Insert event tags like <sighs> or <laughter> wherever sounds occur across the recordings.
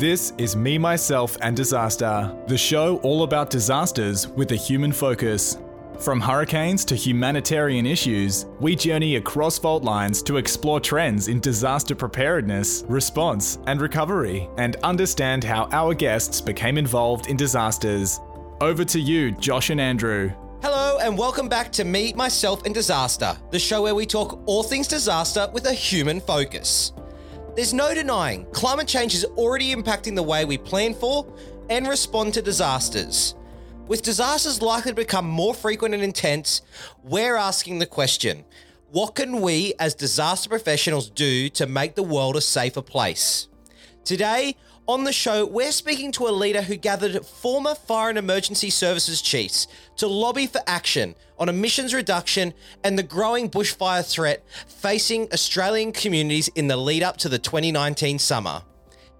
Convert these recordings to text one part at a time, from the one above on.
This is Me, Myself, and Disaster, the show all about disasters with a human focus. From hurricanes to humanitarian issues, we journey across fault lines to explore trends in disaster preparedness, response, and recovery, and understand how our guests became involved in disasters. Over to you, Josh and Andrew. Hello, and welcome back to Me, Myself, and Disaster, the show where we talk all things disaster with a human focus. There's no denying climate change is already impacting the way we plan for and respond to disasters. With disasters likely to become more frequent and intense, we're asking the question what can we as disaster professionals do to make the world a safer place? Today, on the show, we're speaking to a leader who gathered former fire and emergency services chiefs to lobby for action on emissions reduction and the growing bushfire threat facing Australian communities in the lead up to the 2019 summer.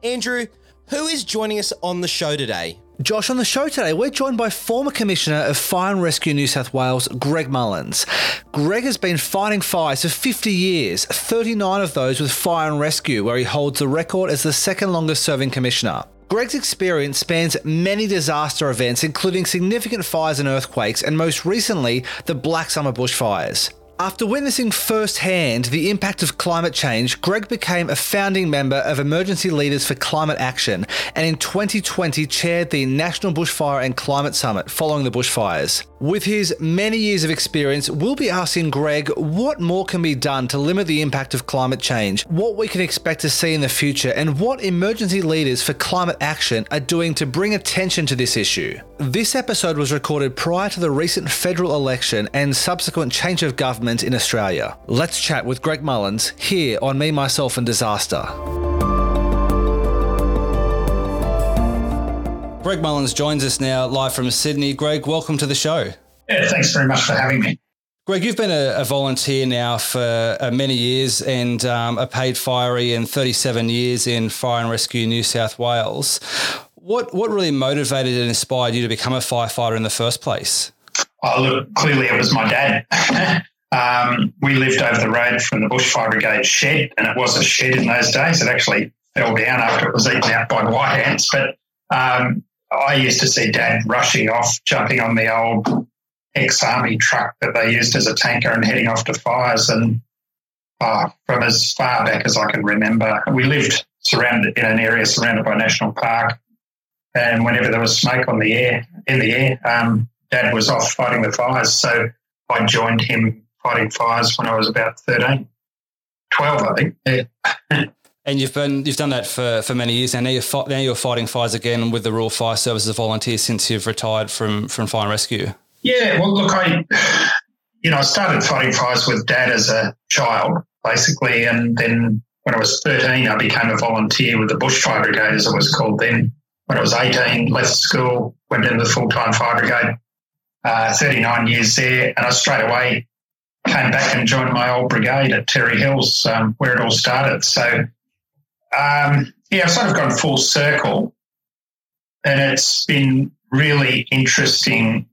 Andrew, who is joining us on the show today? Josh, on the show today, we're joined by former Commissioner of Fire and Rescue New South Wales, Greg Mullins. Greg has been fighting fires for 50 years, 39 of those with Fire and Rescue, where he holds the record as the second longest serving Commissioner. Greg's experience spans many disaster events, including significant fires and earthquakes, and most recently, the Black Summer bushfires. After witnessing firsthand the impact of climate change, Greg became a founding member of Emergency Leaders for Climate Action and in 2020 chaired the National Bushfire and Climate Summit following the bushfires. With his many years of experience, we'll be asking Greg what more can be done to limit the impact of climate change, what we can expect to see in the future, and what Emergency Leaders for Climate Action are doing to bring attention to this issue. This episode was recorded prior to the recent federal election and subsequent change of government in Australia. Let's chat with Greg Mullins here on Me, Myself, and Disaster. Greg Mullins joins us now live from Sydney. Greg, welcome to the show. Yeah, thanks very much for having me. Greg, you've been a, a volunteer now for uh, many years and um, a paid firey and 37 years in Fire and Rescue New South Wales. What what really motivated and inspired you to become a firefighter in the first place? Oh, look, clearly it was my dad. <laughs> um, we lived over the road from the Bushfire Brigade shed, and it was a shed in those days. It actually fell down after it was eaten out by white ants. But um, I used to see dad rushing off, jumping on the old ex army truck that they used as a tanker and heading off to fires. And uh, from as far back as I can remember, we lived surrounded in an area surrounded by national park. And whenever there was smoke on the air, in the air, um, dad was off fighting the fires. So I joined him fighting fires when I was about 13, 12, I think. Yeah. <laughs> And you've been you've done that for, for many years, and now you're now you're fighting fires again with the Rural Fire Service as a volunteer since you've retired from from fire and rescue. Yeah, well, look, I you know I started fighting fires with dad as a child, basically, and then when I was 13, I became a volunteer with the Bushfire Brigade, as it was called then. When I was 18, left school, went into the full time fire brigade. Uh, 39 years there, and I straight away came back and joined my old brigade at Terry Hills, um, where it all started. So um, yeah, I've sort of gone full circle, and it's been really interesting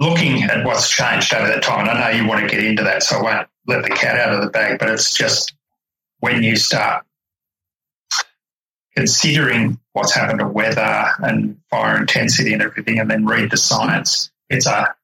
looking at what's changed over that time. And I know you want to get into that, so I won't let the cat out of the bag, but it's just when you start considering what's happened to weather and fire intensity and everything, and then read the science, it's a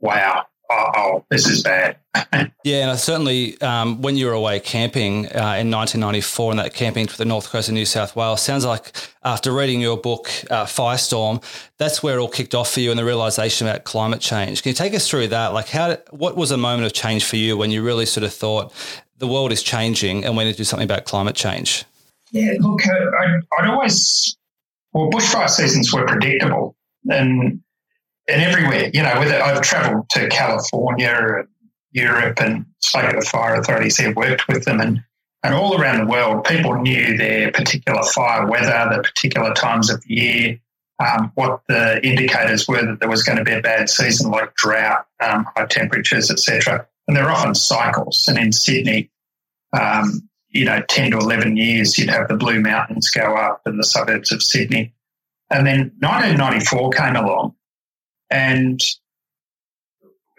wow oh, this is bad. <laughs> yeah, and I certainly um, when you were away camping uh, in 1994 and that camping to the north coast of New South Wales, sounds like after reading your book, uh, Firestorm, that's where it all kicked off for you and the realization about climate change. Can you take us through that? Like, how? what was a moment of change for you when you really sort of thought the world is changing and we need to do something about climate change? Yeah, look, uh, I'd, I'd always, well, bushfire seasons were predictable. And and everywhere. You know, whether I've travelled to California, and Europe, and to fire authorities there, worked with them, and and all around the world, people knew their particular fire weather, the particular times of year, um, what the indicators were that there was going to be a bad season, like drought, um, high temperatures, etc. And they're often cycles. And in Sydney, um, you know, 10 to 11 years, you'd have the Blue Mountains go up in the suburbs of Sydney. And then 1994 came along and,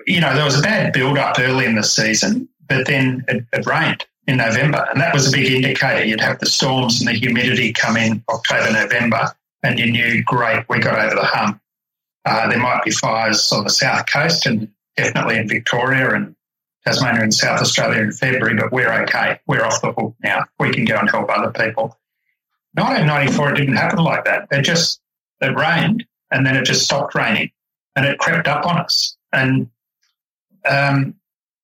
you know, there was a bad build up early in the season, but then it, it rained in November. And that was a big indicator. You'd have the storms and the humidity come in October, November, and you knew, great, we got over the hump. Uh, there might be fires on the south coast and definitely in Victoria and Tasmania and South Australia in February, but we're okay. We're off the hook now. We can go and help other people. 1994, it didn't happen like that. It just, it rained and then it just stopped raining and it crept up on us. And um,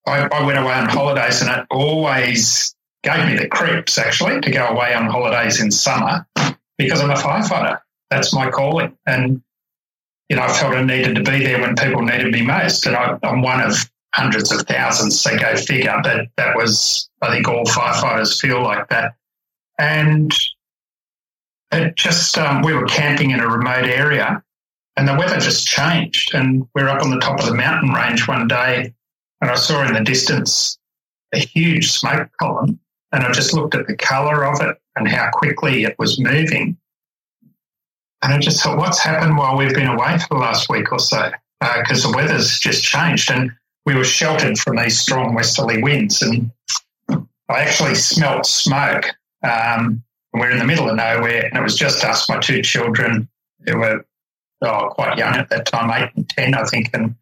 I, I went away on holidays and it always gave me the creeps actually to go away on holidays in summer because I'm a firefighter. That's my calling. And, you know, I felt I needed to be there when people needed me most. And I, I'm one of hundreds of thousands, so go figure. But that was, I think all firefighters feel like that. And it just, um, we were camping in a remote area and the weather just changed. And we we're up on the top of the mountain range one day and I saw in the distance a huge smoke column. And I just looked at the color of it and how quickly it was moving. And I just thought, what's happened while we've been away for the last week or so? Because uh, the weather's just changed and we were sheltered from these strong westerly winds. And I actually smelt smoke. Um, we're in the middle of nowhere, and it was just us, my two children, who were oh, quite young at that time, eight and 10, I think, and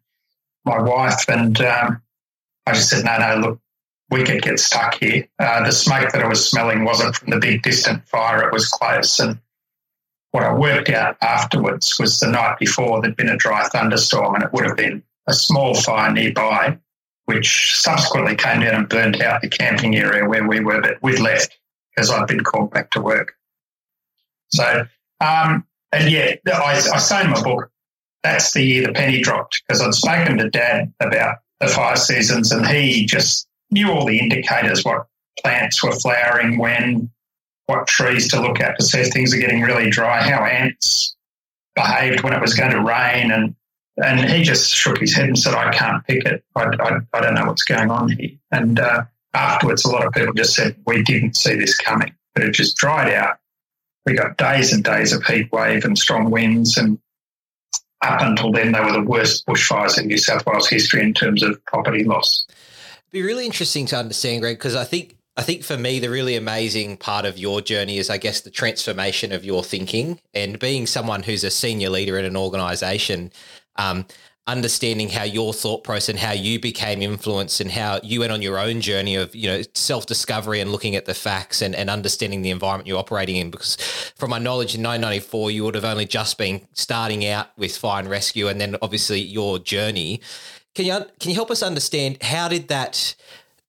my wife. And um, I just said, no, no, look, we could get stuck here. Uh, the smoke that I was smelling wasn't from the big distant fire, it was close. And what I worked out afterwards was the night before there'd been a dry thunderstorm and it would have been a small fire nearby, which subsequently came down and burnt out the camping area where we were, but we'd left because I'd been called back to work. So, um, and yeah, I, I say in my book, that's the year the penny dropped because I'd spoken to Dad about the fire seasons and he just knew all the indicators, what plants were flowering when, what trees to look at to see if things are getting really dry, how ants behaved when it was going to rain. And, and he just shook his head and said, I can't pick it. I, I, I don't know what's going on here. And uh, afterwards, a lot of people just said, we didn't see this coming, but it just dried out. We got days and days of heat wave and strong winds. And up until then, they were the worst bushfires in New South Wales history in terms of property loss. It'd be really interesting to understand, Greg, because I think I think for me the really amazing part of your journey is I guess the transformation of your thinking and being someone who's a senior leader in an organization. Um, understanding how your thought process and how you became influenced and how you went on your own journey of you know self-discovery and looking at the facts and, and understanding the environment you're operating in. Because from my knowledge in 1994 you would have only just been starting out with fire and rescue and then obviously your journey. Can you can you help us understand how did that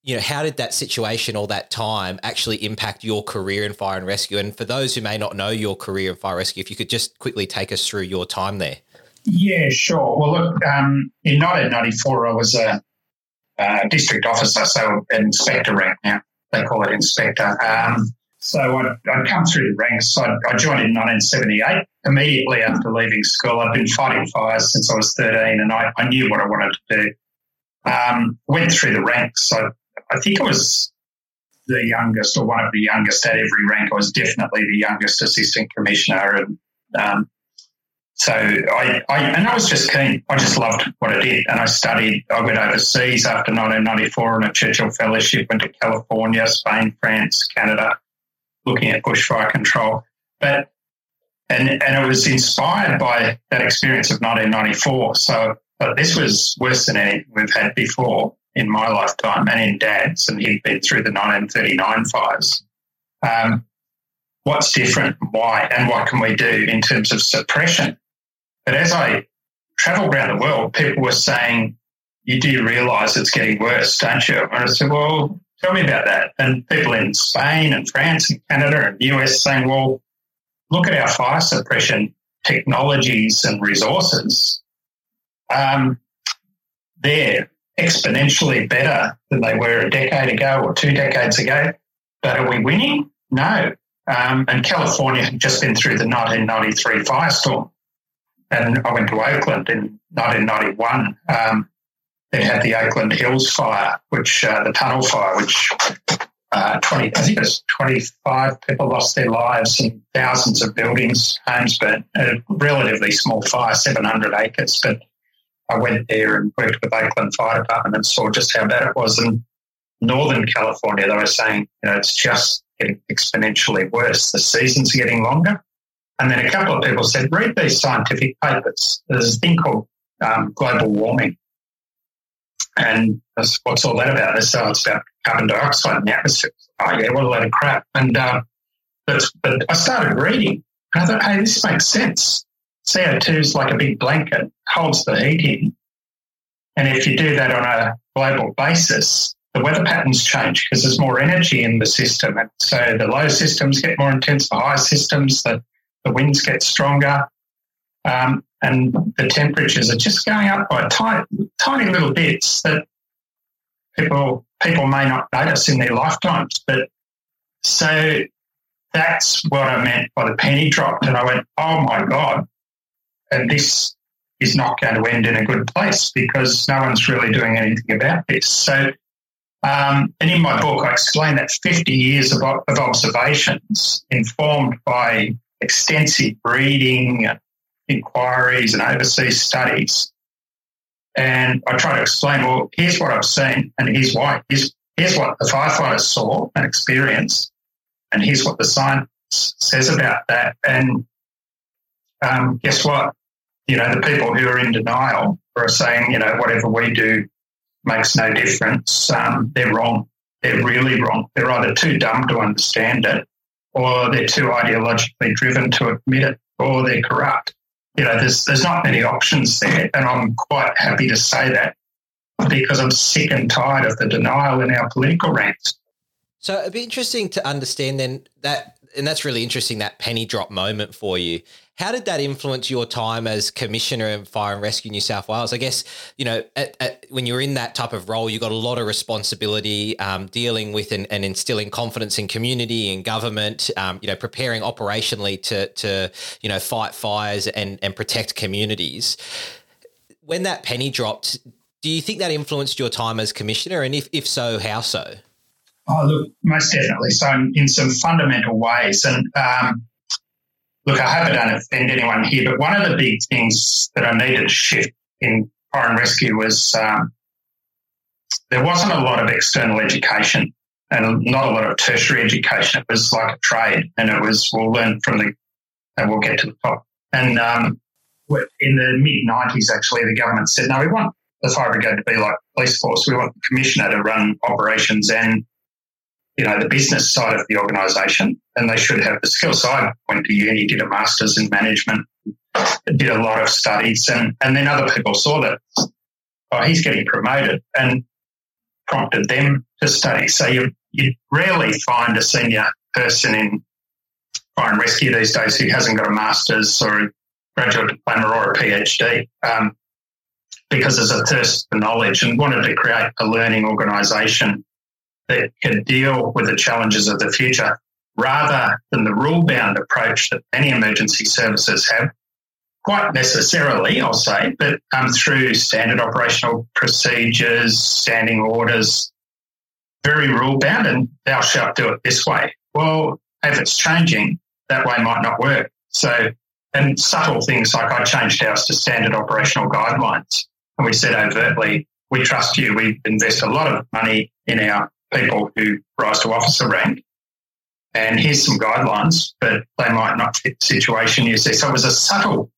you know how did that situation or that time actually impact your career in fire and rescue? And for those who may not know your career in fire rescue if you could just quickly take us through your time there yeah, sure. Well, look, um, in 1994, I was a, a, district officer, so inspector rank now. They call it inspector. Um, so I'd, I'd, come through the ranks. I, I joined in 1978. Immediately after leaving school, I'd been fighting fires since I was 13, and I, I knew what I wanted to do. Um, went through the ranks. I, I think I was the youngest or one of the youngest at every rank. I was definitely the youngest assistant commissioner, and um, so I, I, and I was just keen. I just loved what I did. And I studied, I went overseas after 1994 on a Churchill Fellowship, went to California, Spain, France, Canada, looking at bushfire control. But, and, and it was inspired by that experience of 1994. So, but this was worse than anything we've had before in my lifetime and in dad's. And he'd been through the 1939 fires. Um, what's different, why, and what can we do in terms of suppression? But as I traveled around the world, people were saying, you do realize it's getting worse, don't you? And I said, well, tell me about that. And people in Spain and France and Canada and the US saying, well, look at our fire suppression technologies and resources. Um, they're exponentially better than they were a decade ago or two decades ago. But are we winning? No. Um, and California had just been through the 1993 firestorm and I went to Oakland in 1991. Um, had the Oakland Hills fire, which uh, the tunnel fire, which uh, 20, I think it was 25 people lost their lives and thousands of buildings, homes burnt. A relatively small fire, 700 acres, but I went there and worked with Oakland Fire Department and saw just how bad it was. And Northern California, they were saying, you know, it's just getting exponentially worse. The seasons are getting longer. And then a couple of people said, read these scientific papers. There's a thing called um, global warming. And that's what's all that about? So it's about carbon dioxide in the atmosphere. Oh, yeah, what a load of crap. And uh, but, but I started reading and I thought, hey, this makes sense. CO2 is like a big blanket, holds the heat in. And if you do that on a global basis, the weather patterns change because there's more energy in the system. And so the low systems get more intense, the high systems, the, the winds get stronger. Um, and the temperatures are just going up by tiny, tiny little bits that people people may not notice in their lifetimes. But so that's what I meant by the penny dropped, and I went, "Oh my god!" And this is not going to end in a good place because no one's really doing anything about this. So, um, and in my book, I explain that 50 years of, of observations informed by extensive reading, inquiries, and overseas studies. And I try to explain, well, here's what I've seen, and here's why. Here's, here's what the firefighters saw and experienced, and here's what the science says about that. And um, guess what? You know, the people who are in denial are saying, you know, whatever we do makes no difference. Um, they're wrong. They're really wrong. They're either too dumb to understand it, or they're too ideologically driven to admit it, or they're corrupt. You know, there's there's not many options there, and I'm quite happy to say that because I'm sick and tired of the denial in our political ranks. So it'd be interesting to understand then that, and that's really interesting that penny drop moment for you. How did that influence your time as commissioner in Fire and Rescue New South Wales? I guess you know at, at, when you're in that type of role, you've got a lot of responsibility um, dealing with and, and, instilling confidence in community and government. Um, you know, preparing operationally to to you know fight fires and and protect communities. When that penny dropped, do you think that influenced your time as commissioner? And if if so, how so? Oh, look, most definitely. So, in, in some fundamental ways, and um, look, I hope I don't offend anyone here, but one of the big things that I needed to shift in fire and rescue was um, there wasn't a lot of external education and not a lot of tertiary education. It was like a trade, and it was we'll learn from the and we'll get to the top. And um, in the mid '90s, actually, the government said, "No, we want the fire brigade to be like police force. We want the commissioner to run operations and you know, the business side of the organisation, and they should have the skills. So I went to uni, did a master's in management, did a lot of studies, and, and then other people saw that, oh, he's getting promoted, and prompted them to study. So you, you rarely find a senior person in fire and rescue these days who hasn't got a master's or a graduate diploma or a PhD. Um, because there's a thirst for knowledge and wanted to create a learning organisation that can deal with the challenges of the future rather than the rule bound approach that many emergency services have. Quite necessarily, I'll say, but um, through standard operational procedures, standing orders, very rule bound, and thou shalt do it this way. Well, if it's changing, that way might not work. So, and subtle things like I changed ours to standard operational guidelines. And we said overtly, we trust you. We invest a lot of money in our people who rise to officer rank. And here's some guidelines, but they might not fit the situation you see. So it was a subtle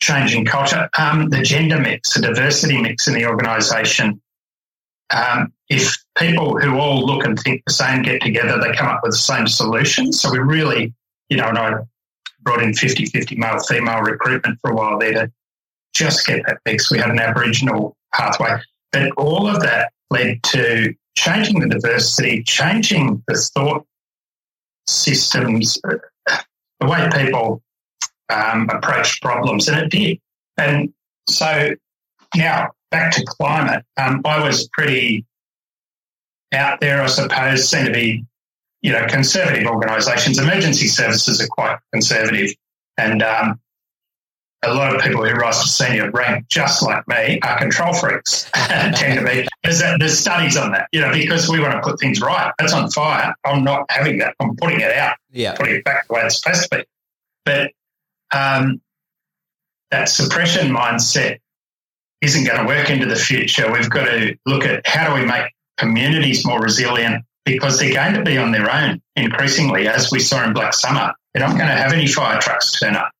change in culture. Um, the gender mix, the diversity mix in the organisation. Um, if people who all look and think the same get together, they come up with the same solutions. So we really, you know, and I brought in 50 50 male female recruitment for a while there to just get that mix. We had an Aboriginal pathway. But all of that led to changing the diversity, changing the thought systems, the way people um, approach problems, and it did. And so now back to climate. Um, I was pretty out there, I suppose, seem to be, you know, conservative organisations. Emergency services are quite conservative, and um, a lot of people who rise to senior rank, just like me, are control freaks. <laughs> tend to be. There's, there's studies on that, you know, because we want to put things right. That's on fire. I'm not having that. I'm putting it out, yeah. putting it back the way it's supposed to be. But um, that suppression mindset isn't going to work into the future. We've got to look at how do we make communities more resilient because they're going to be on their own increasingly, as we saw in Black Summer. They're not going to have any fire trucks turn up.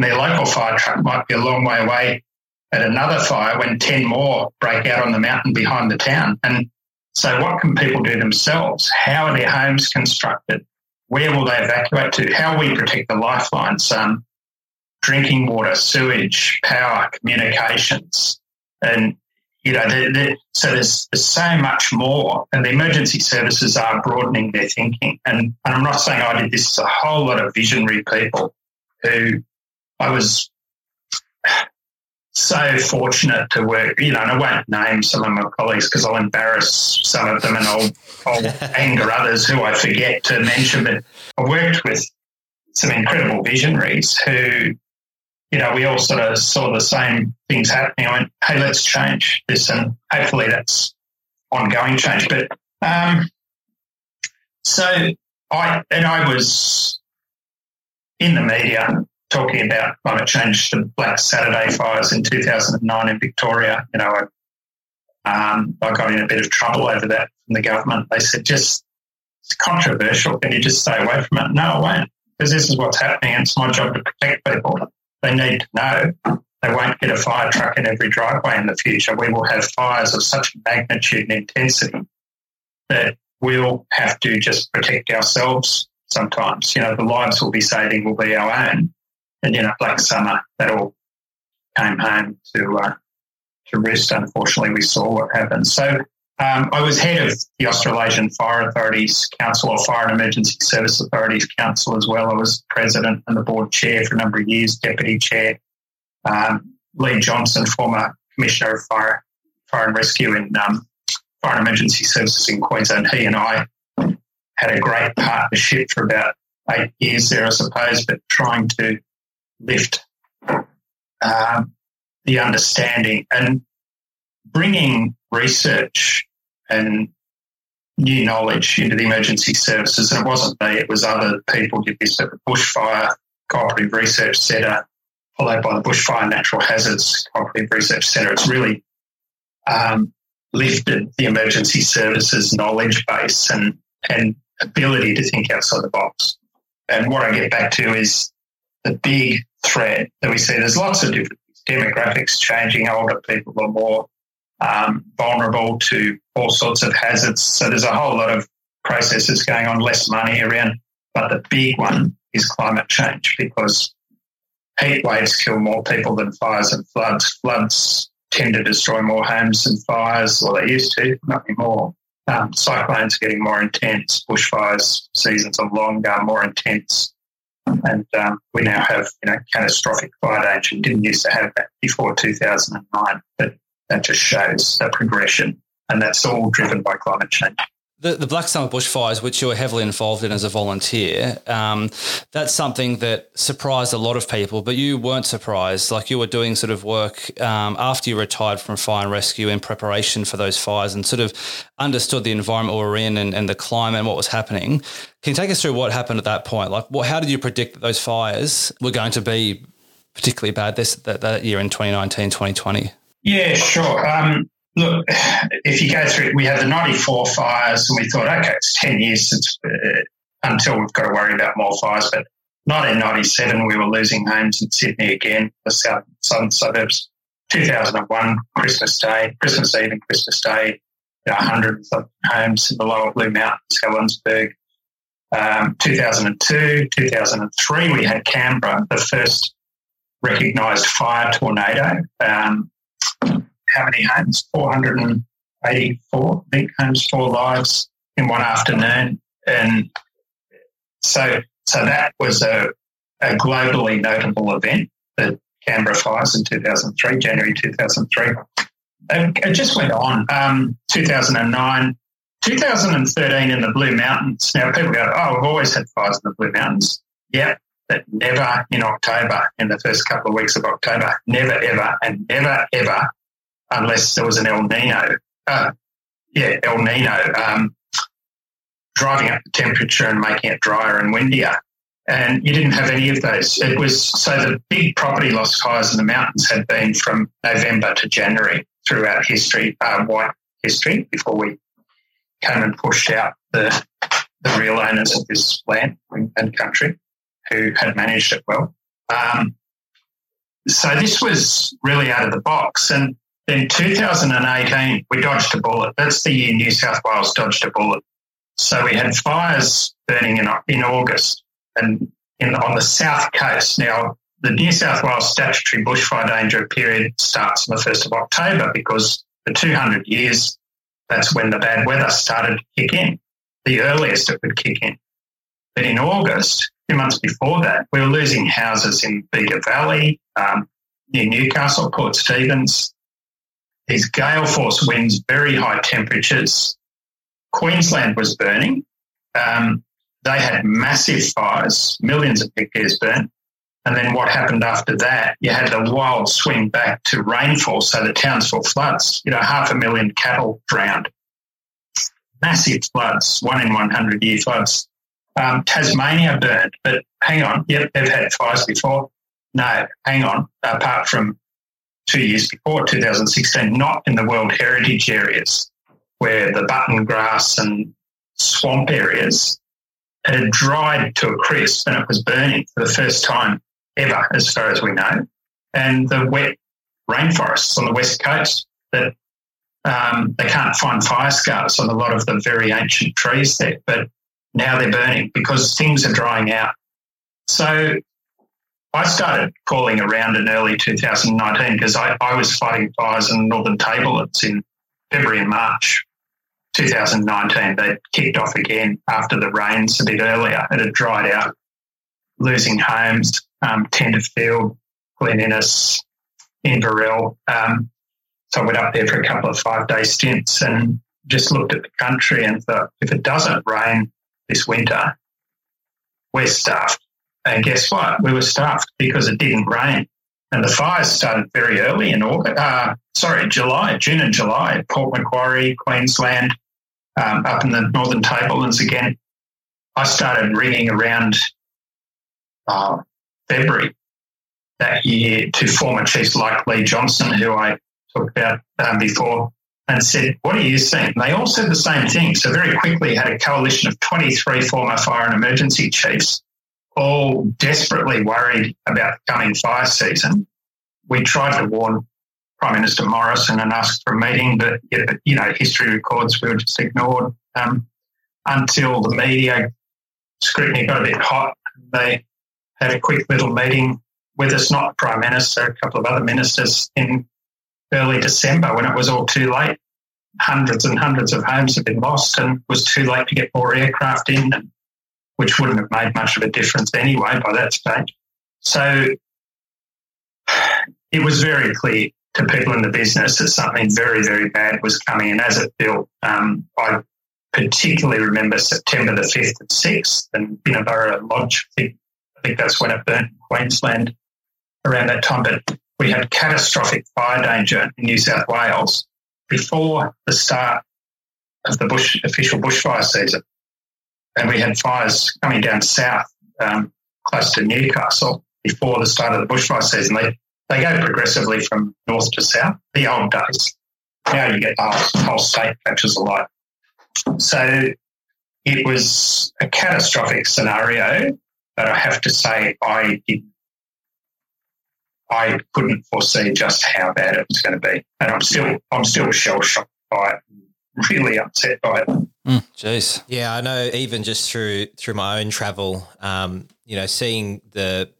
And their local fire truck might be a long way away at another fire when 10 more break out on the mountain behind the town. And so, what can people do themselves? How are their homes constructed? Where will they evacuate to? How will we protect the lifelines? Um, drinking water, sewage, power, communications. And, you know, they're, they're, so there's, there's so much more. And the emergency services are broadening their thinking. And, and I'm not saying I did this, it's a whole lot of visionary people who I was so fortunate to work, you know, and I won't name some of my colleagues because I'll embarrass some of them and I'll, I'll <laughs> anger others who I forget to mention. But I worked with some incredible visionaries who, you know, we all sort of saw the same things happening. I went, hey, let's change this. And hopefully that's ongoing change. But um, so I, and I was in the media talking about climate change, the Black Saturday fires in 2009 in Victoria. You know, um, I got in a bit of trouble over that from the government. They said, just it's controversial. Can you just stay away from it? No, I won't, because this is what's happening. It's my job to protect people. They need to know they won't get a fire truck in every driveway in the future. We will have fires of such magnitude and intensity that we'll have to just protect ourselves sometimes. You know, the lives we'll be saving will be our own and you know, Black Summer, that all came home to uh, to rest. Unfortunately, we saw what happened. So um, I was head of the Australasian Fire Authorities Council or Fire and Emergency Service Authorities Council as well. I was president and the board chair for a number of years, deputy chair. Um, Lee Johnson, former Commissioner of Fire, Fire and Rescue in um, Fire and Emergency Services in Queensland, he and I had a great partnership for about eight years there, I suppose, but trying to lift um, the understanding and bringing research and new knowledge into the emergency services. And it wasn't me, it was other people did this at the Bushfire Cooperative Research Centre, followed by the Bushfire Natural Hazards Cooperative Research Centre. It's really um, lifted the emergency services knowledge base and, and ability to think outside the box. And what I get back to is the big threat that we see. There's lots of different demographics changing. Older people are more um, vulnerable to all sorts of hazards. So there's a whole lot of processes going on, less money around. But the big one is climate change because heat waves kill more people than fires and floods. Floods tend to destroy more homes than fires, or they used to, not anymore. Um, cyclones getting more intense, bushfires seasons are longer, more intense. And um, we now have, you know, catastrophic fire danger. Didn't used to have that before 2009, but that just shows the progression. And that's all driven by climate change. The, the Black Summer bushfires, which you were heavily involved in as a volunteer, um, that's something that surprised a lot of people, but you weren't surprised. Like you were doing sort of work um, after you retired from fire and rescue in preparation for those fires and sort of understood the environment we were in and, and the climate and what was happening. Can you take us through what happened at that point? Like, what, how did you predict that those fires were going to be particularly bad this that, that year in 2019, 2020? Yeah, sure. Um, Look, if you go through, we had the 94 fires and we thought, okay, it's 10 years since, uh, until we've got to worry about more fires. But 1997, we were losing homes in Sydney again, the south, southern suburbs. 2001, Christmas Day, Christmas Eve and Christmas Day, you know, hundreds of homes in the lower Blue Mountains, Helensburgh. Um, 2002, 2003, we had Canberra, the first recognised fire tornado. Um, how many homes? 484, I think, homes, four lives in one afternoon. And so, so that was a, a globally notable event, the Canberra fires in 2003, January 2003. It just went on. Um, 2009, 2013 in the Blue Mountains. Now, people go, oh, we've always had fires in the Blue Mountains. Yep, but never in October, in the first couple of weeks of October. Never, ever, and never, ever unless there was an El Nino. Uh, yeah, El Nino um, driving up the temperature and making it drier and windier. And you didn't have any of those. It was so the big property loss fires in the mountains had been from November to January throughout history, uh, white history, before we came and pushed out the, the real owners of this land and country who had managed it well. Um, so this was really out of the box. And in 2018, we dodged a bullet. That's the year New South Wales dodged a bullet. So we had fires burning in, in August and in, on the south coast. Now, the New South Wales statutory bushfire danger period starts on the 1st of October because for 200 years, that's when the bad weather started to kick in, the earliest it would kick in. But in August, two months before that, we were losing houses in Bega Valley, um, near Newcastle, Port Stephens. These gale force winds, very high temperatures. Queensland was burning. Um, they had massive fires, millions of hectares burnt. And then what happened after that? You had the wild swing back to rainfall, so the Townsville floods. You know, half a million cattle drowned. Massive floods, one in 100 year floods. Um, Tasmania burned, but hang on, yep, they've had fires before. No, hang on, apart from two years before, 2016, not in the World Heritage areas where the button grass and swamp areas had dried to a crisp and it was burning for the first time ever, as far as we know. And the wet rainforests on the west coast that um, they can't find fire scars on a lot of the very ancient trees there, but now they're burning because things are drying out. So I started calling around in early 2019 because I, I was fighting fires in the Northern Tablelands in February and March 2019. They kicked off again after the rains a bit earlier. It had dried out, losing homes, um, Tenterfield, Glen Innes, Inverell. Um, so I went up there for a couple of five day stints and just looked at the country and thought, if it doesn't rain this winter, we're stuffed. And guess what? We were stuffed because it didn't rain. And the fires started very early in August, uh, sorry, July, June and July, Port Macquarie, Queensland, um, up in the Northern Tablelands again. I started ringing around uh, February that year to former chiefs like Lee Johnson, who I talked about um, before, and said, What are you seeing? They all said the same thing. So, very quickly, had a coalition of 23 former fire and emergency chiefs, all desperately worried about the coming fire season. We tried to warn Prime Minister Morrison and asked for a meeting, but, you know, history records we were just ignored um, until the media scrutiny got a bit hot. They had a quick little meeting with us, not Prime Minister, a couple of other ministers in early December when it was all too late. Hundreds and hundreds of homes had been lost and it was too late to get more aircraft in, which wouldn't have made much of a difference anyway by that stage. So <sighs> it was very clear to people in the business that something very, very bad was coming. And as it built, um, I particularly remember September the 5th and 6th and Binnaburra Lodge. I think that's when it burnt in Queensland around that time. But we had catastrophic fire danger in New South Wales before the start of the bush official bushfire season. And we had fires coming down south, um, close to Newcastle, before the start of the bushfire season. They, they go progressively from north to south, the old days. Now you get the whole, whole state catches alight. So it was a catastrophic scenario, but I have to say I did I couldn't foresee just how bad it was going to be, and I'm still I'm still shell shocked by it, really upset by it. Mm, jeez. Yeah, I know. Even just through through my own travel, um, you know, seeing the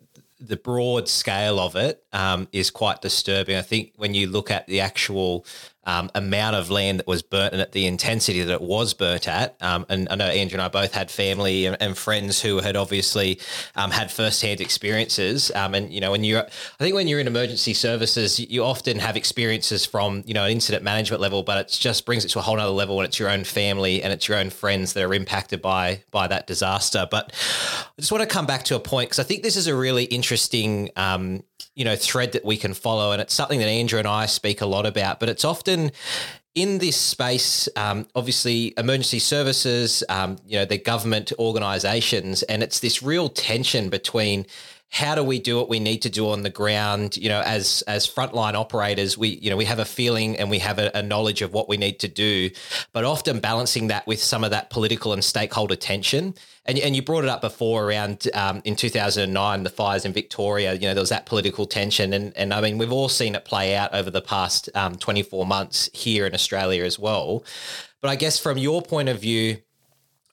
the broad scale of it um, is quite disturbing. I think when you look at the actual um, amount of land that was burnt and at the intensity that it was burnt at. Um, and I know Andrew and I both had family and, and friends who had obviously um, had firsthand experiences. Um, and you know, when you're, I think when you're in emergency services, you often have experiences from you know an incident management level, but it just brings it to a whole other level when it's your own family and it's your own friends that are impacted by by that disaster. But I just want to come back to a point because I think this is a really interesting um, you know thread that we can follow and it's something that andrew and i speak a lot about but it's often in this space, um, obviously, emergency services, um, you know, the government organisations, and it's this real tension between how do we do what we need to do on the ground? You know, as as frontline operators, we you know we have a feeling and we have a, a knowledge of what we need to do, but often balancing that with some of that political and stakeholder tension. And, and you brought it up before around um, in 2009, the fires in Victoria. You know, there was that political tension, and and I mean we've all seen it play out over the past um, 24 months here in Australia as well. But I guess from your point of view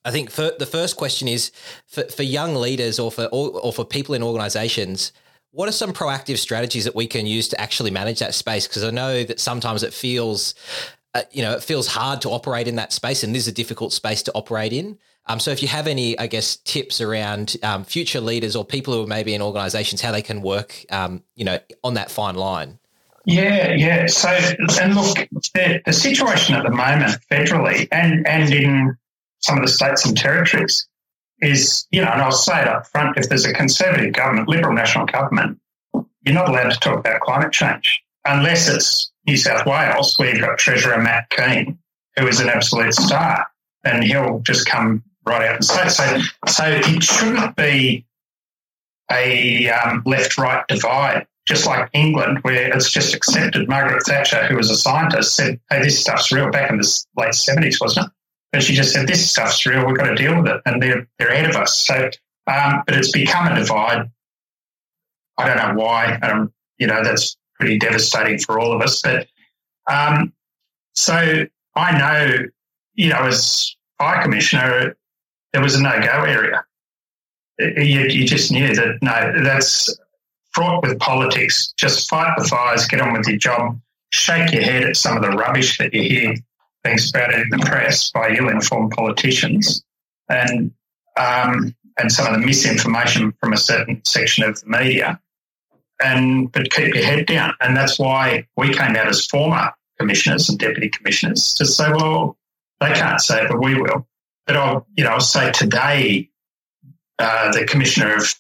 I think for, the first question is for, for young leaders or for or, or for people in organizations, what are some proactive strategies that we can use to actually manage that space? Because I know that sometimes it feels, uh, you know, it feels hard to operate in that space, and this is a difficult space to operate in. Um, so, if you have any, I guess, tips around um, future leaders or people who are maybe in organisations, how they can work, um, you know, on that fine line. Yeah, yeah. So, and look, the, the situation at the moment, federally and and in some of the states and territories is, you know, and I'll say it up front, if there's a conservative government, liberal national government, you're not allowed to talk about climate change unless it's New South Wales, where you've got Treasurer Matt Kean, who is an absolute star, and he'll just come right out and say so. So it shouldn't be a um, left-right divide, just like England, where it's just accepted. Margaret Thatcher, who was a scientist, said, "Hey, this stuff's real." Back in the late seventies, wasn't it? And she just said, this stuff's real. We've got to deal with it. And they're, they're ahead of us. So, um, but it's become a divide. I don't know why. Um, you know, that's pretty devastating for all of us. But, um, so I know, you know, as fire commissioner, there was a no-go area. You, you just knew that, no, that's fraught with politics. Just fight the fires, get on with your job, shake your head at some of the rubbish that you hear being spouted in the press by ill-informed politicians, and um, and some of the misinformation from a certain section of the media. And but keep your head down, and that's why we came out as former commissioners and deputy commissioners to say, well, they can't say it, but we will. But I'll, you know, I'll say today, uh, the commissioner of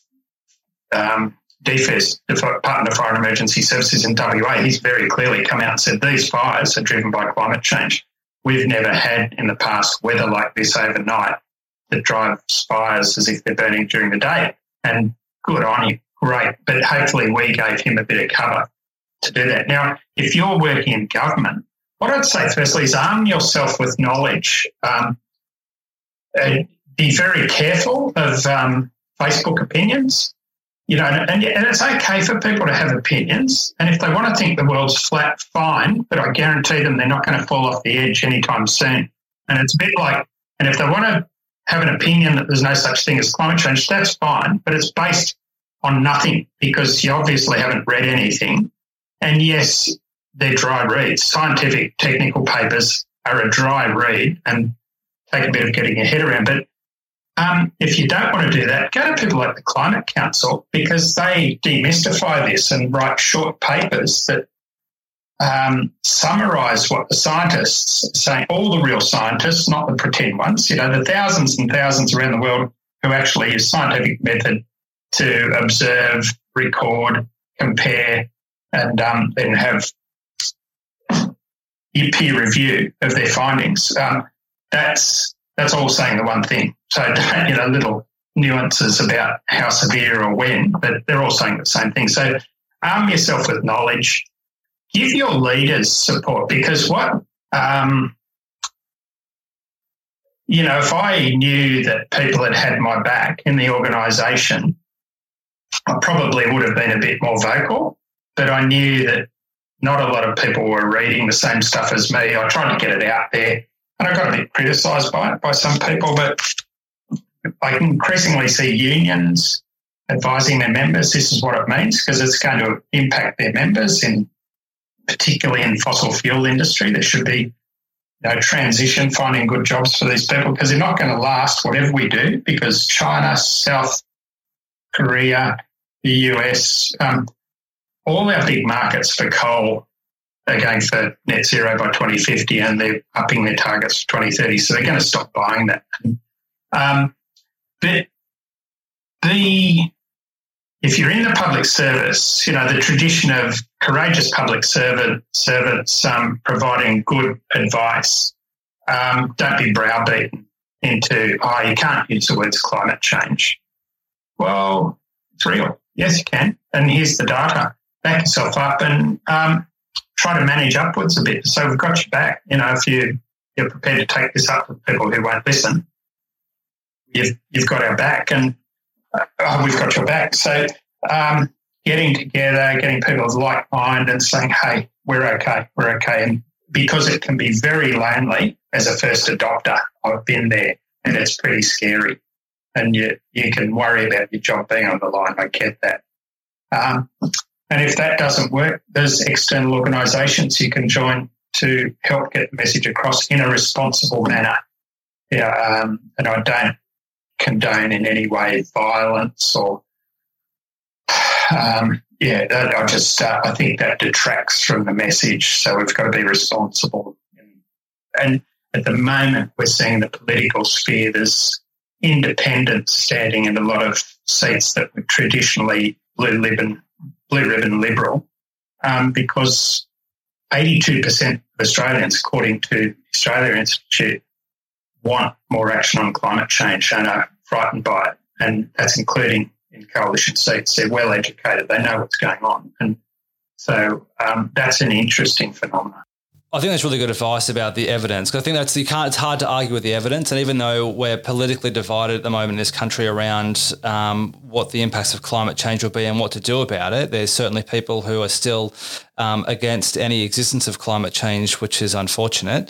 um, DFES, Department of Fire and Emergency Services in WA, he's very clearly come out and said these fires are driven by climate change. We've never had in the past weather like this overnight that drives fires as if they're burning during the day. And good on you, great. But hopefully we gave him a bit of cover to do that. Now, if you're working in government, what I'd say firstly is arm yourself with knowledge. Um, uh, be very careful of um, Facebook opinions you know, and, and it's okay for people to have opinions. And if they want to think the world's flat, fine, but I guarantee them they're not going to fall off the edge anytime soon. And it's a bit like, and if they want to have an opinion that there's no such thing as climate change, that's fine, but it's based on nothing because you obviously haven't read anything. And yes, they're dry reads. Scientific technical papers are a dry read and take a bit of getting your head around. But um, if you don't want to do that, go to people like the Climate Council because they demystify this and write short papers that um, summarize what the scientists saying, all the real scientists, not the pretend ones, you know, the thousands and thousands around the world who actually use scientific method to observe, record, compare, and um, then have peer review of their findings. Um, that's that's all saying the one thing. So, <laughs> you know, little nuances about how severe or when, but they're all saying the same thing. So, arm yourself with knowledge. Give your leaders support because what, um, you know, if I knew that people had had my back in the organisation, I probably would have been a bit more vocal, but I knew that not a lot of people were reading the same stuff as me. I tried to get it out there and I got a bit criticised by it by some people, but I increasingly see unions advising their members this is what it means because it's going to impact their members in particularly in fossil fuel industry. There should be you know, transition, finding good jobs for these people because they're not going to last whatever we do because China, South Korea, the US, um, all our big markets for coal they're going for net zero by 2050 and they're upping their targets for 2030. So they're going to stop buying that. Um, but the if you're in the public service, you know the tradition of courageous public servant, servants um, providing good advice. Um, don't be browbeaten into oh you can't use the words climate change. Well, it's real Yes, you can. And here's the data. Back yourself up and um, try to manage upwards a bit. So we've got you back. You know, if you, you're prepared to take this up with people who won't listen, you've, you've got our back and uh, we've got your back. So um, getting together, getting people of like mind and saying, hey, we're okay, we're okay. And because it can be very lonely as a first adopter, I've been there and it's pretty scary. And you, you can worry about your job being on the line. I get that. Um, and if that doesn't work, there's external organisations you can join to help get the message across in a responsible manner. Yeah, um, and I don't condone in any way violence or um, yeah, that, I just uh, I think that detracts from the message. So we've got to be responsible. And at the moment, we're seeing the political sphere there's independents standing in a lot of seats that were traditionally blue ribbon blue ribbon liberal, um, because 82% of Australians, according to the Australia Institute, want more action on climate change and are frightened by it. And that's including in coalition seats. They're well educated. They know what's going on. And so um, that's an interesting phenomenon. I think that's really good advice about the evidence. Because I think that's you can't. It's hard to argue with the evidence, and even though we're politically divided at the moment in this country around um, what the impacts of climate change will be and what to do about it, there's certainly people who are still um, against any existence of climate change, which is unfortunate.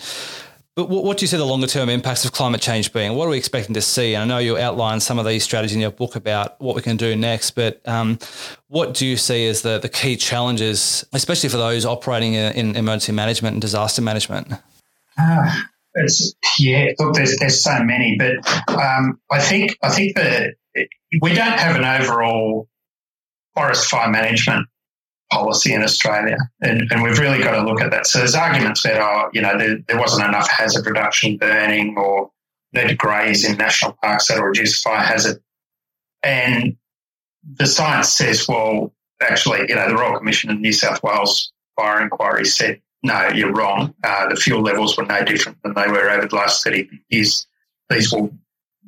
But what do you see the longer term impacts of climate change being? What are we expecting to see? And I know you outlined some of these strategies in your book about what we can do next, but um, what do you see as the, the key challenges, especially for those operating in, emergency management and disaster management? Uh, yeah, look, there's, there's so many, but um, I think I think that we don't have an overall forest fire management policy in Australia. And, and, we've really got to look at that. So there's arguments that, oh, you know, there, there wasn't enough hazard reduction burning or need graze in national parks that'll reduce fire hazard. And the science says, well, actually, you know, the Royal Commission in New South Wales fire inquiry said, no, you're wrong. Uh, the fuel levels were no different than they were over the last 30 years. These were,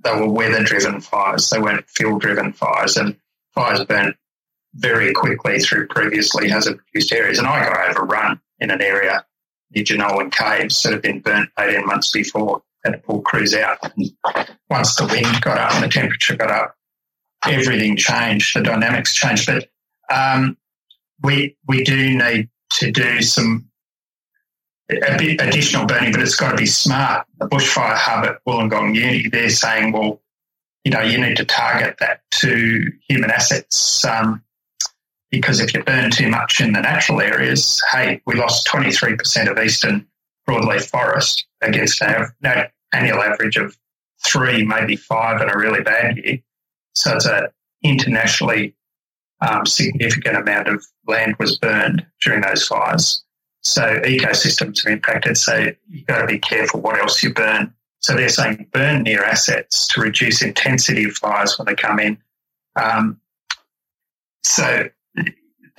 they were weather driven fires. They weren't fuel driven fires and fires burnt very quickly through previously hazard reduced areas. And I got overrun in an area near Jenolan Caves that had been burnt 18 months before, had to pull crews out. And once the wind got up and the temperature got up, everything changed, the dynamics changed. But um, we we do need to do some a bit additional burning, but it's got to be smart. The bushfire hub at Wollongong Uni, they're saying, well, you know, you need to target that to human assets um, because if you burn too much in the natural areas, hey, we lost 23% of eastern broadleaf forest against an annual average of three, maybe five in a really bad year. So it's an internationally um, significant amount of land was burned during those fires. So ecosystems are impacted. So you've got to be careful what else you burn. So they're saying burn near assets to reduce intensity of fires when they come in. Um, so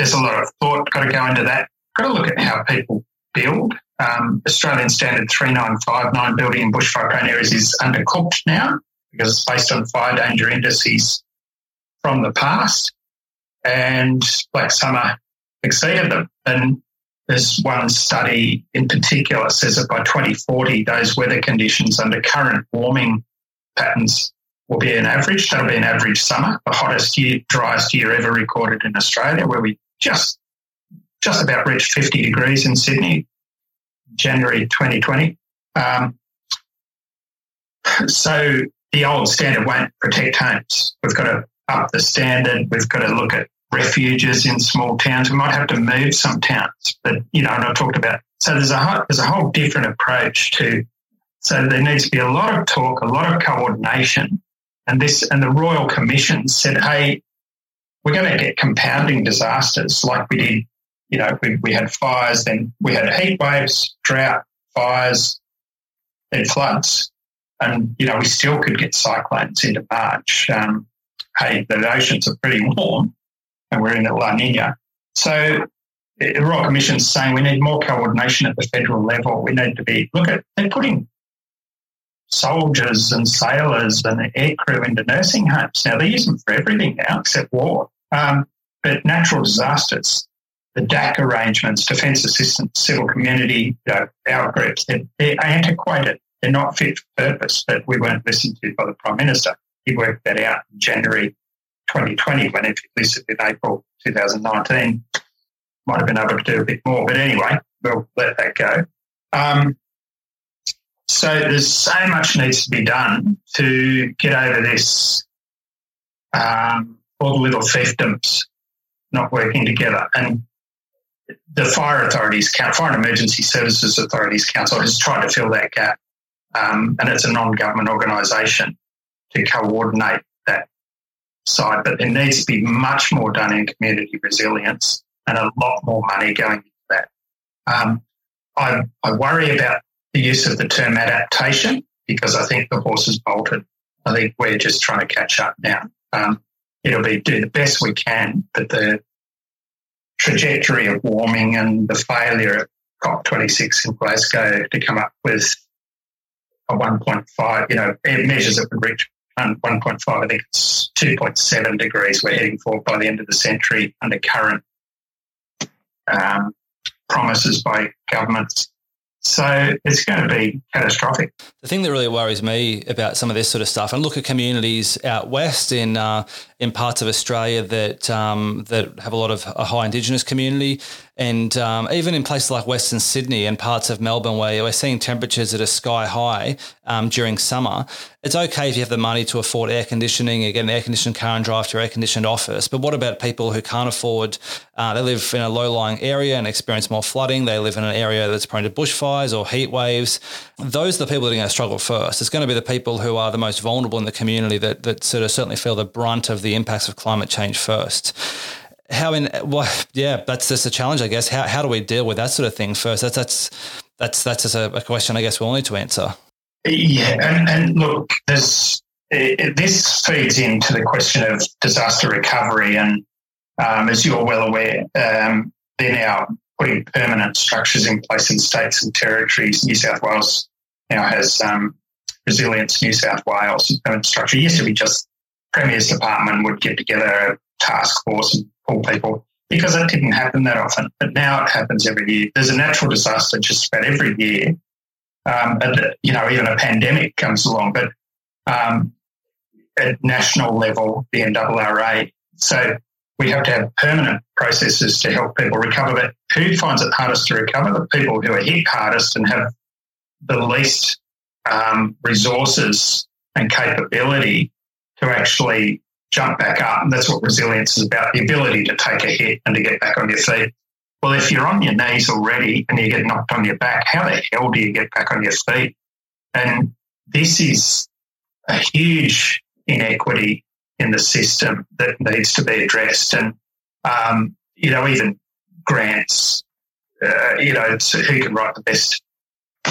there's a lot of thought got to go into that. Got to look at how people build. Um, Australian Standard 3959 building in bushfire prone areas is undercooked now because it's based on fire danger indices from the past. And Black Summer exceeded them. And there's one study in particular says that by 2040, those weather conditions under current warming patterns will be an average. That'll be an average summer, the hottest year, driest year ever recorded in Australia, where we just just about reached 50 degrees in Sydney, January 2020. Um, so the old standard won't protect homes. We've got to up the standard. We've got to look at refuges in small towns. We might have to move some towns, but you know, and I talked about. So there's a there's a whole different approach to. So there needs to be a lot of talk, a lot of coordination, and this and the Royal Commission said, "Hey, we're going to get compounding disasters like we did. You know, we, we had fires, then we had heat waves, drought, fires, then floods, and you know we still could get cyclones into March. Um, hey, the oceans are pretty warm, and we're in La Nina. So the Royal Commission's saying we need more coordination at the federal level. We need to be look at they're putting soldiers and sailors and aircrew into nursing homes. Now they use them for everything now except war. Um, but natural disasters, the DACC arrangements, defence assistance, civil community, you know, our groups, they're, they're antiquated. They're not fit for purpose, but we weren't listened to by the Prime Minister. He worked that out in January 2020 when if you listened in April 2019, might have been able to do a bit more. But anyway, we'll let that go. Um, so there's so much needs to be done to get over this um, all the little fiefdoms not working together. And the fire authorities, fire and emergency services authorities council has tried to fill that gap, um, and it's a non-government organisation to coordinate that side. But there needs to be much more done in community resilience and a lot more money going into that. Um, I, I worry about the use of the term adaptation because I think the horse has bolted. I think we're just trying to catch up now. Um, it'll be do the best we can, but the trajectory of warming and the failure at COP26 in Glasgow to come up with a 1.5, you know, it measures it would reach 1.5, I think it's 2.7 degrees we're heading for by the end of the century under current um, promises by governments. So it's going to be catastrophic. The thing that really worries me about some of this sort of stuff, and look at communities out west in uh, in parts of Australia that um, that have a lot of a high Indigenous community, and um, even in places like Western Sydney and parts of Melbourne where we're seeing temperatures that are sky high um, during summer. It's okay if you have the money to afford air conditioning, you get an air conditioned car and drive to your air conditioned office. But what about people who can't afford? Uh, they live in a low lying area and experience more flooding. They live in an area that's prone to bushfires or heat waves. Those are the people that are going to struggle first. It's going to be the people who are the most vulnerable in the community that that sort of certainly feel the brunt of the impacts of climate change first how in well yeah that's just a challenge i guess. How, how do we deal with that sort of thing first? That's that's that's that's just a, a question i guess we'll need to answer. Yeah and, and look there's it, this feeds into the question of disaster recovery and um, as you're well aware um, they're now putting permanent structures in place in states and territories. New south wales now has um, resilience new south wales permanent structure. It used to be just premier's department would get together task force and pull people because it didn't happen that often. But now it happens every year. There's a natural disaster just about every year. Um, and, you know, even a pandemic comes along. But um, at national level, the NRRA. So we have to have permanent processes to help people recover. But who finds it hardest to recover? The people who are hit hardest and have the least um, resources and capability to actually jump back up. And that's what resilience is about the ability to take a hit and to get back on your feet. Well, if you're on your knees already and you get knocked on your back, how the hell do you get back on your feet? And this is a huge inequity in the system that needs to be addressed. And, um, you know, even grants, uh, you know, who can write the best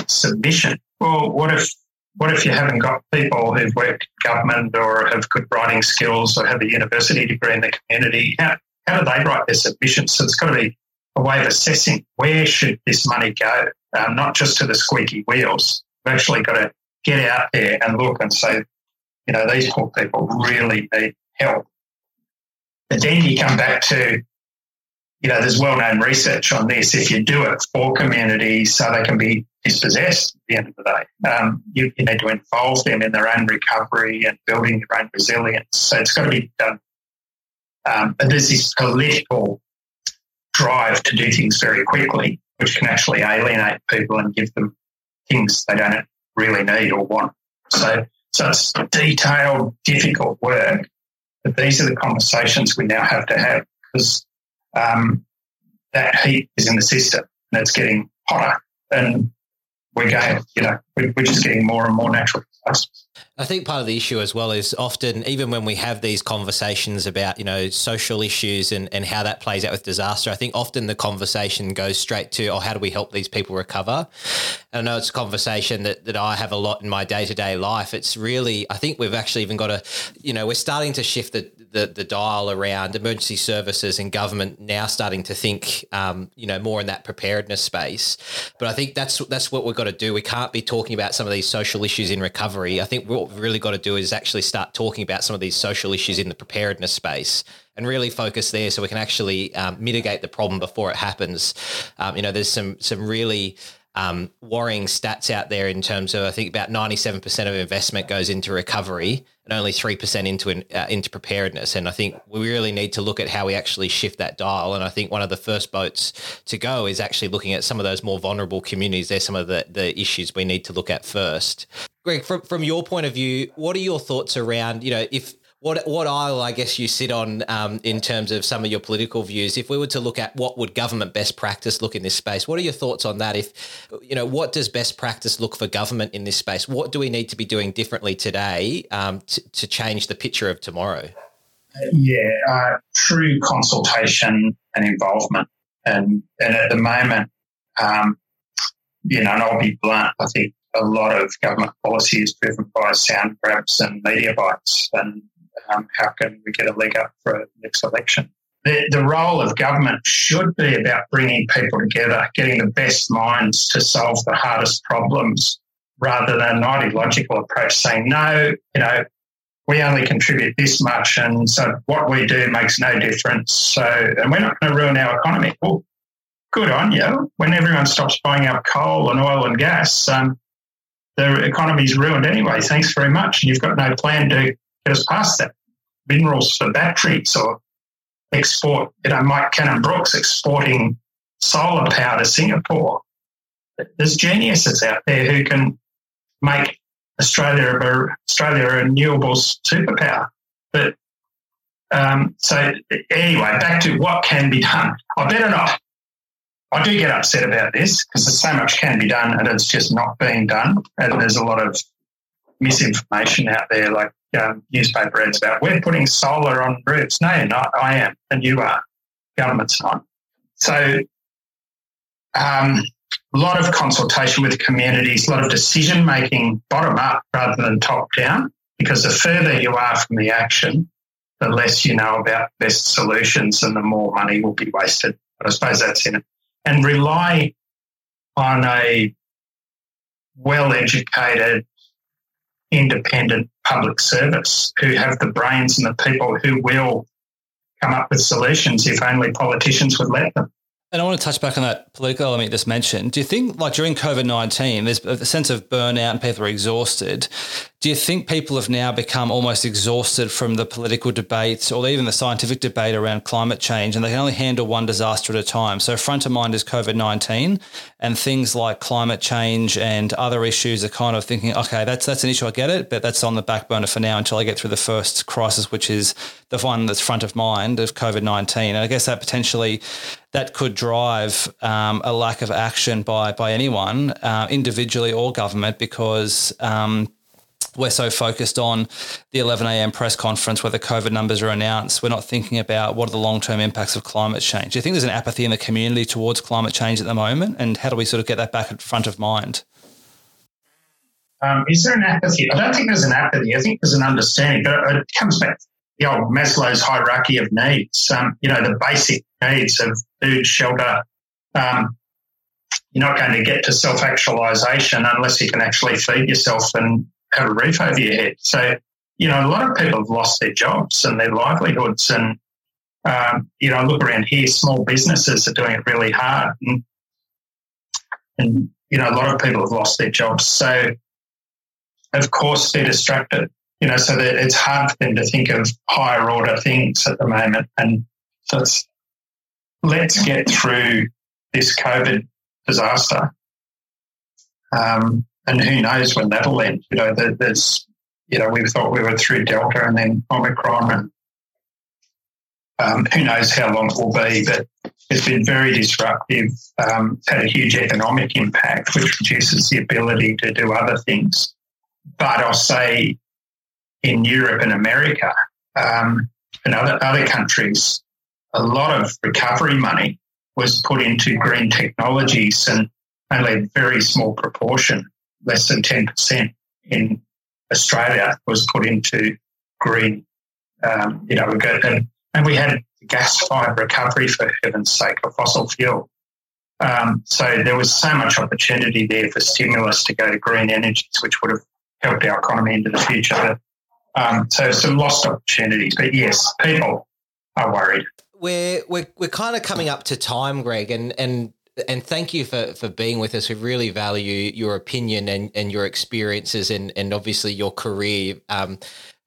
submission? Well, what if what if you haven't got people who've worked in government or have good writing skills or have a university degree in the community? How, how do they write their submissions? So it's got to be a way of assessing where should this money go, um, not just to the squeaky wheels. We've actually got to get out there and look and say, you know, these poor people really need help. But then you come back to you know, there's well-known research on this. If you do it for communities so they can be dispossessed at the end of the day, um, you, you, need to involve them in their own recovery and building their own resilience. So it's got to be done. Um, but there's this political drive to do things very quickly, which can actually alienate people and give them things they don't really need or want. So, so it's detailed, difficult work. But these are the conversations we now have to have because um, that heat is in the system and it's getting hotter. And we're going, you know, we're, just getting more and more natural disasters. I think part of the issue as well is often, even when we have these conversations about, you know, social issues and, and how that plays out with disaster, I think often the conversation goes straight to, oh, how do we help these people recover? And I know it's a conversation that, that I have a lot in my day to day life. It's really, I think we've actually even got to, you know, we're starting to shift the, the, the dial around emergency services and government now starting to think, um, you know, more in that preparedness space. But I think that's that's what we've got to do. We can't be talking about some of these social issues in recovery. I think what we've really got to do is actually start talking about some of these social issues in the preparedness space and really focus there so we can actually um, mitigate the problem before it happens. Um, you know, there's some some really um, worrying stats out there in terms of I think about 97% of investment goes into recovery and only 3% into uh, into preparedness. And I think we really need to look at how we actually shift that dial. And I think one of the first boats to go is actually looking at some of those more vulnerable communities. There's some of the, the issues we need to look at first. Greg, from, from your point of view, what are your thoughts around, you know, if what what aisle I guess you sit on um, in terms of some of your political views. If we were to look at what would government best practice look in this space, what are your thoughts on that? If you know, what does best practice look for government in this space? What do we need to be doing differently today um, to, to change the picture of tomorrow? Yeah, uh, true consultation and involvement, and and at the moment, um, you know, and I'll be blunt. I think a lot of government policy is driven by sound grabs and media bites, and um, how can we get a leg up for next election? The, the role of government should be about bringing people together, getting the best minds to solve the hardest problems rather than an ideological approach saying, no, you know, we only contribute this much, and so what we do makes no difference. So, and we're not going to ruin our economy. Well, good on you. When everyone stops buying up coal and oil and gas, um, the economy's ruined anyway. Thanks very much. And you've got no plan to us past that minerals for batteries or export, you know, Mike Cannon-Brookes exporting solar power to Singapore. There's geniuses out there who can make Australia a, Australia a renewables superpower. But um, so anyway, back to what can be done. I better not. I do get upset about this because there's so much can be done and it's just not being done. And there's a lot of misinformation out there. Like um, newspaper ads about we're putting solar on roofs. No, not I am, and you are. Government's not. So, um, a lot of consultation with communities, a lot of decision making bottom up rather than top down, because the further you are from the action, the less you know about best solutions and the more money will be wasted. But I suppose that's in it. And rely on a well educated, independent public service who have the brains and the people who will come up with solutions if only politicians would let them. And I want to touch back on that political element you just mentioned. Do you think, like during COVID 19, there's a sense of burnout and people are exhausted? Do you think people have now become almost exhausted from the political debates or even the scientific debate around climate change and they can only handle one disaster at a time? So, front of mind is COVID 19 and things like climate change and other issues are kind of thinking, okay, that's, that's an issue, I get it, but that's on the back burner for now until I get through the first crisis, which is the one that's front of mind of COVID 19. And I guess that potentially that could drive um, a lack of action by by anyone, uh, individually or government, because um, we're so focused on the 11 a.m. press conference where the COVID numbers are announced. We're not thinking about what are the long term impacts of climate change. Do you think there's an apathy in the community towards climate change at the moment? And how do we sort of get that back at front of mind? Um, is there an apathy? I don't think there's an apathy. I think there's an understanding, but it comes back the old Maslow's hierarchy of needs. Um, you know, the basic needs of food, shelter. Um, you're not going to get to self actualization unless you can actually feed yourself and have a roof over your head. So, you know, a lot of people have lost their jobs and their livelihoods. And, um, you know, look around here, small businesses are doing it really hard. And, and, you know, a lot of people have lost their jobs. So, of course, they're distracted, you know, so that it's hard for them to think of higher order things at the moment. And so it's, let's get through this COVID disaster. Um, and who knows when that'll end? You know, there's, you know, we thought we were through Delta and then Omicron, and um, who knows how long it will be. But it's been very disruptive. Um, it's had a huge economic impact, which reduces the ability to do other things. But I'll say, in Europe and America um, and other other countries, a lot of recovery money was put into green technologies and only a very small proportion less than 10% in Australia was put into green, um, you know, and, and we had gas fired recovery for heaven's sake, of fossil fuel. Um, so there was so much opportunity there for stimulus to go to green energies, which would have helped our economy into the future. But, um, so some lost opportunities. But yes, people are worried. We're we're we're kind of coming up to time, Greg, and and and thank you for for being with us. We really value your opinion and and your experiences and and obviously your career. Um,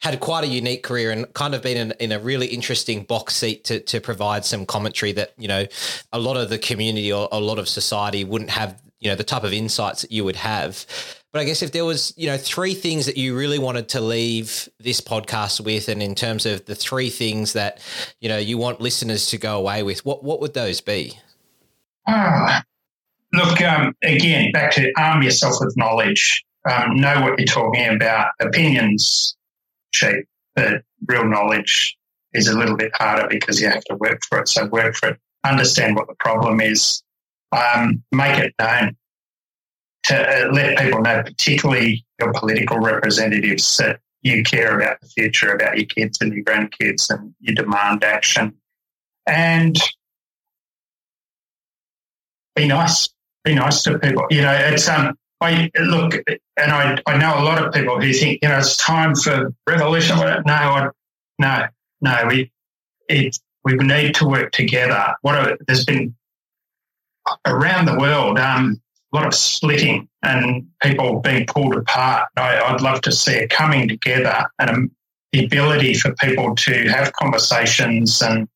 had quite a unique career and kind of been in, in, a really interesting box seat to, to provide some commentary that you know a lot of the community or a lot of society wouldn't have you know the type of insights that you would have but i guess if there was you know three things that you really wanted to leave this podcast with and in terms of the three things that you know you want listeners to go away with what what would those be? Ah, look um, again back to arm yourself with knowledge. Um, know what you're talking about. Opinions cheap, but real knowledge is a little bit harder because you have to work for it. So work for it, understand what the problem is, um, make it known to uh, let people know, particularly your political representatives, that you care about the future, about your kids and your grandkids, and you demand action. And be nice. Be nice to people. You know, it's um I look, and I, I know a lot of people who think, you know, it's time for revolution. No, I, no, no, we, it, we need to work together. What a, there's been around the world, um, a lot of splitting and people being pulled apart. I, would love to see it coming together and um, the ability for people to have conversations and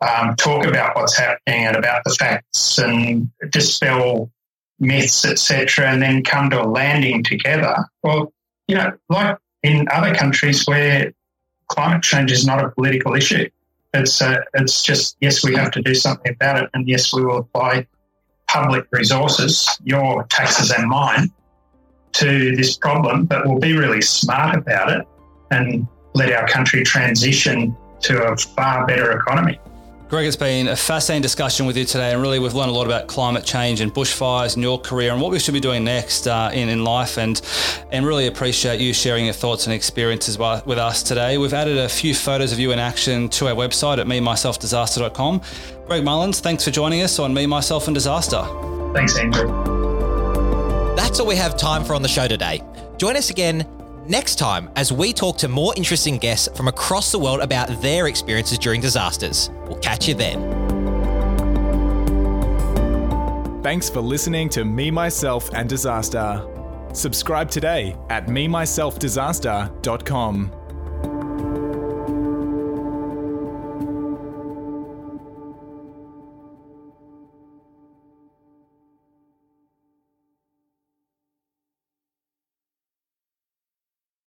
um, talk about what's happening and about the facts and dispel myths, etc., and then come to a landing together. Well, you know, like in other countries where climate change is not a political issue, it's uh, it's just yes, we have to do something about it, and yes, we will apply public resources, your taxes and mine, to this problem, but we'll be really smart about it and let our country transition to a far better economy. Greg, it's been a fascinating discussion with you today, and really we've learned a lot about climate change and bushfires and your career and what we should be doing next uh, in, in life. And and really appreciate you sharing your thoughts and experiences with us today. We've added a few photos of you in action to our website at me myself memyselfdisaster.com. Greg Mullins, thanks for joining us on Me, Myself, and Disaster. Thanks, Andrew. That's all we have time for on the show today. Join us again next time as we talk to more interesting guests from across the world about their experiences during disasters. We'll catch you then. Thanks for listening to Me, Myself, and Disaster. Subscribe today at memyselfdisaster.com.